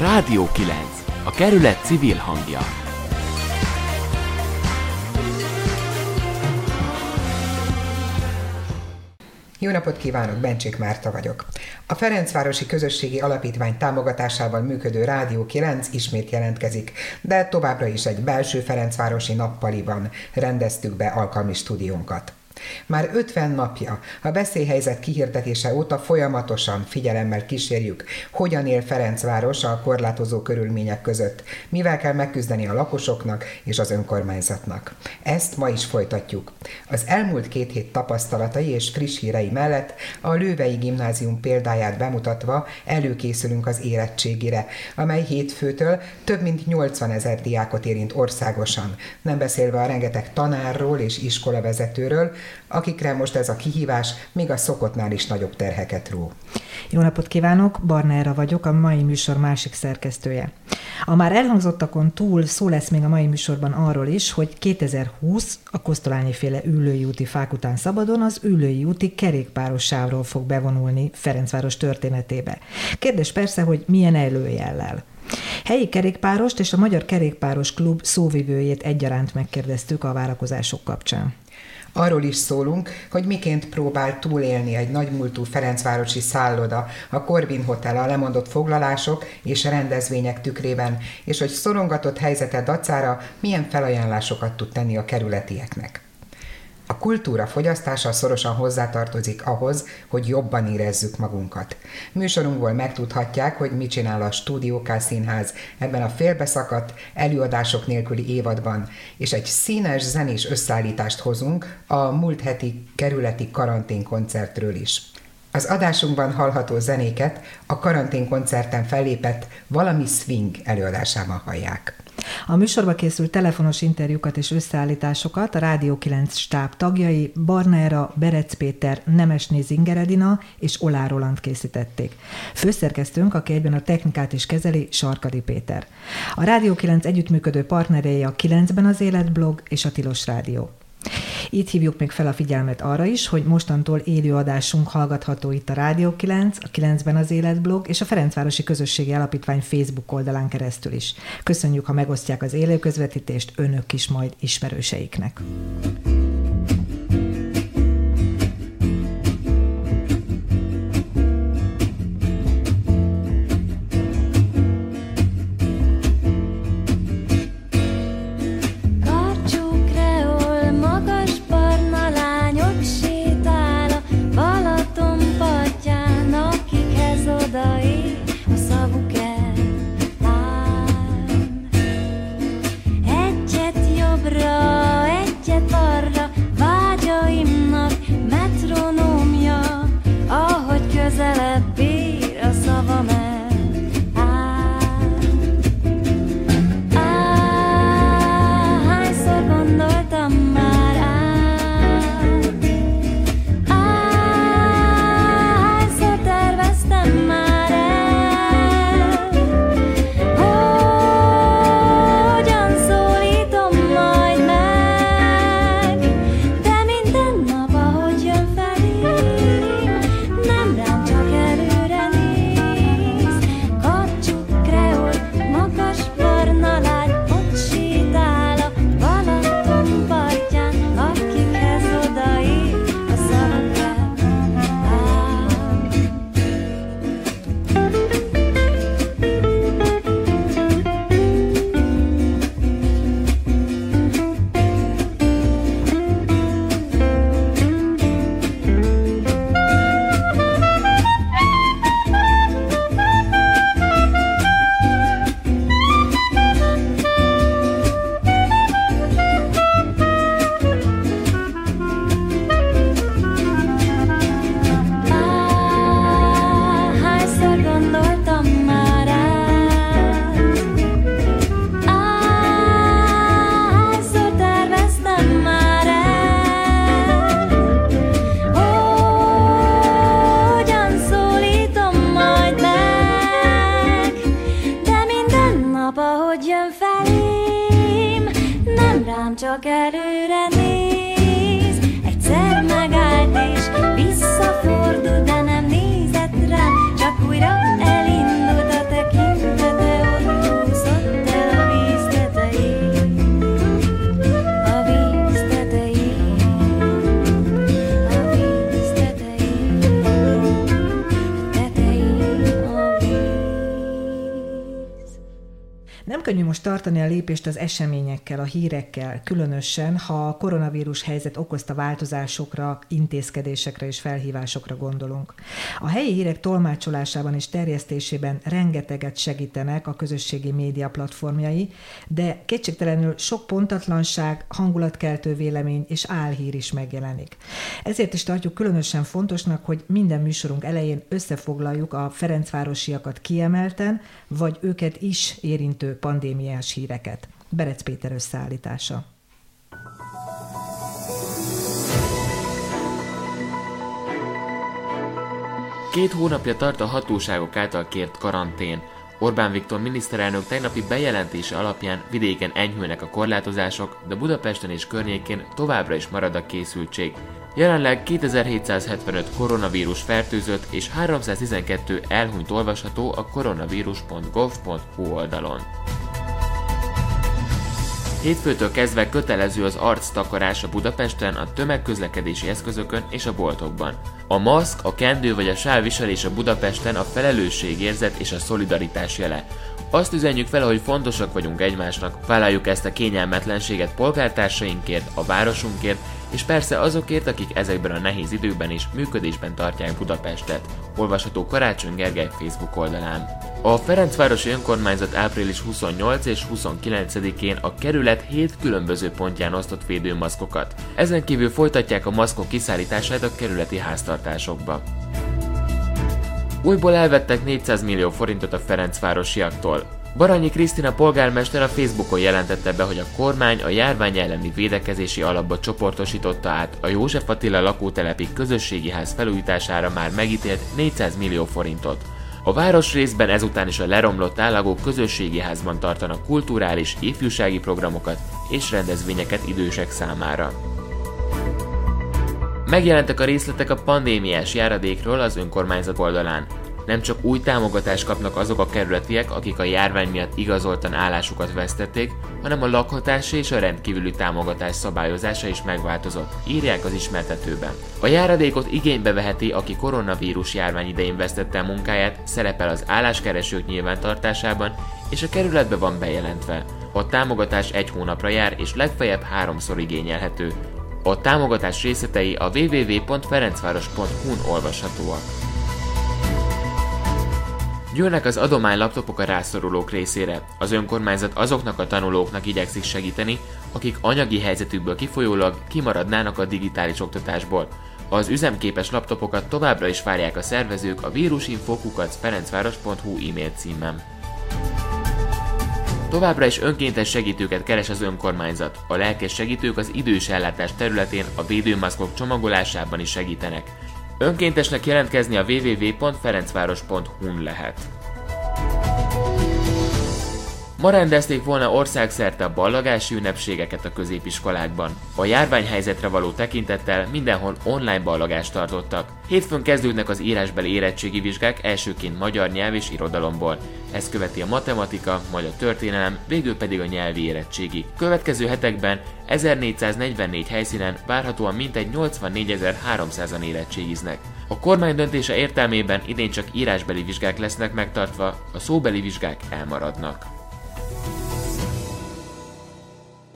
Rádió 9. A kerület civil hangja. Jó napot kívánok, Bencsik Márta vagyok. A Ferencvárosi Közösségi Alapítvány támogatásával működő Rádió 9 ismét jelentkezik, de továbbra is egy belső Ferencvárosi nappaliban rendeztük be alkalmi stúdiónkat. Már 50 napja a veszélyhelyzet kihirdetése óta folyamatosan figyelemmel kísérjük, hogyan él Ferencváros a korlátozó körülmények között, mivel kell megküzdeni a lakosoknak és az önkormányzatnak. Ezt ma is folytatjuk. Az elmúlt két hét tapasztalatai és friss hírei mellett a Lővei Gimnázium példáját bemutatva előkészülünk az érettségire, amely hétfőtől több mint 80 ezer diákot érint országosan, nem beszélve a rengeteg tanárról és iskolavezetőről, akikre most ez a kihívás még a szokottnál is nagyobb terheket ró. Jó napot kívánok, Barnára vagyok, a mai műsor másik szerkesztője. A már elhangzottakon túl szó lesz még a mai műsorban arról is, hogy 2020 a Kosztolányi féle ülői úti fák után szabadon az ülői úti kerékpáros sávról fog bevonulni Ferencváros történetébe. Kérdés persze, hogy milyen előjellel. Helyi kerékpárost és a Magyar Kerékpáros Klub szóvivőjét egyaránt megkérdeztük a várakozások kapcsán. Arról is szólunk, hogy miként próbál túlélni egy nagymúltú Ferencvárosi szálloda a Corbin Hotel a lemondott foglalások és rendezvények tükrében, és hogy szorongatott helyzete dacára milyen felajánlásokat tud tenni a kerületieknek. A kultúra fogyasztása szorosan hozzátartozik ahhoz, hogy jobban érezzük magunkat. Műsorunkból megtudhatják, hogy mit csinál a Stúdió K Színház ebben a félbeszakadt, előadások nélküli évadban, és egy színes zenés összeállítást hozunk a múlt heti kerületi karanténkoncertről is. Az adásunkban hallható zenéket a karanténkoncerten fellépett Valami Swing előadásában hallják. A műsorba készült telefonos interjúkat és összeállításokat a Rádió 9 stáb tagjai Barnára, Berec Péter, Nemesné Zingeredina és Olá Roland készítették. Főszerkesztőnk, aki egyben a technikát is kezeli, Sarkadi Péter. A Rádió 9 együttműködő partnerei a 9-ben az életblog és a Tilos Rádió. Itt hívjuk még fel a figyelmet arra is, hogy mostantól élő adásunk hallgatható itt a Rádió 9, a 9-ben az Életblog és a Ferencvárosi Közösségi Alapítvány Facebook oldalán keresztül is. Köszönjük, ha megosztják az élő közvetítést önök is majd ismerőseiknek. Csak újra elindult könnyű most tartani a lépést az eseményekkel, a hírekkel, különösen, ha a koronavírus helyzet okozta változásokra, intézkedésekre és felhívásokra gondolunk. A helyi hírek tolmácsolásában és terjesztésében rengeteget segítenek a közösségi média platformjai, de kétségtelenül sok pontatlanság, hangulatkeltő vélemény és álhír is megjelenik. Ezért is tartjuk különösen fontosnak, hogy minden műsorunk elején összefoglaljuk a Ferencvárosiakat kiemelten, vagy őket is érintő pandémiás híreket. Berec Péter összeállítása. Két hónapja tart a hatóságok által kért karantén. Orbán Viktor miniszterelnök tegnapi bejelentése alapján vidéken enyhülnek a korlátozások, de Budapesten és környékén továbbra is marad a készültség. Jelenleg 2775 koronavírus fertőzött és 312 elhunyt olvasható a koronavírus.gov.hu oldalon. Hétfőtől kezdve kötelező az arc takarása Budapesten, a tömegközlekedési eszközökön és a boltokban. A maszk, a kendő vagy a sál viselése Budapesten a felelősségérzet és a szolidaritás jele. Azt üzenjük fel, hogy fontosak vagyunk egymásnak, vállaljuk ezt a kényelmetlenséget polgártársainkért, a városunkért, és persze azokért, akik ezekben a nehéz időkben is működésben tartják Budapestet. Olvasható Karácsony Gergely Facebook oldalán. A Ferencvárosi Önkormányzat április 28 és 29-én a kerület 7 különböző pontján osztott védőmaszkokat. Ezen kívül folytatják a maszkok kiszállítását a kerületi háztartásokba. Újból elvettek 400 millió forintot a Ferencvárosiaktól. Baranyi Krisztina polgármester a Facebookon jelentette be, hogy a kormány a járvány elleni védekezési alapba csoportosította át a József Attila lakótelepi közösségi ház felújítására már megítélt 400 millió forintot. A városrészben ezután is a leromlott állagú közösségi házban tartanak kulturális, ifjúsági programokat és rendezvényeket idősek számára. Megjelentek a részletek a pandémiás járadékról az önkormányzat oldalán. Nem csak új támogatást kapnak azok a kerületiek, akik a járvány miatt igazoltan állásukat vesztették, hanem a lakhatási és a rendkívüli támogatás szabályozása is megváltozott, írják az ismertetőben. A járadékot igénybe veheti, aki koronavírus járvány idején vesztette a munkáját, szerepel az álláskeresők nyilvántartásában, és a kerületbe van bejelentve. A támogatás egy hónapra jár, és legfeljebb háromszor igényelhető. A támogatás részletei a www.ferencváros.hu-n olvashatóak. Gyűlnek az adománylaptopok a rászorulók részére. Az önkormányzat azoknak a tanulóknak igyekszik segíteni, akik anyagi helyzetükből kifolyólag kimaradnának a digitális oktatásból. Az üzemképes laptopokat továbbra is várják a szervezők a vírusinfokukat ferencváros.hu e-mail címen. Továbbra is önkéntes segítőket keres az önkormányzat. A lelkes segítők az idős ellátás területén a védőmaszkok csomagolásában is segítenek. Önkéntesnek jelentkezni a www.ferencváros.hu-n lehet. Ma rendezték volna országszerte a ballagási ünnepségeket a középiskolákban. A járványhelyzetre való tekintettel mindenhol online ballagást tartottak. Hétfőn kezdődnek az írásbeli érettségi vizsgák elsőként magyar nyelv és irodalomból. Ez követi a matematika, majd a történelem, végül pedig a nyelvi érettségi. Következő hetekben 1444 helyszínen várhatóan mintegy 84.300-an érettségiznek. A kormány döntése értelmében idén csak írásbeli vizsgák lesznek megtartva, a szóbeli vizsgák elmaradnak.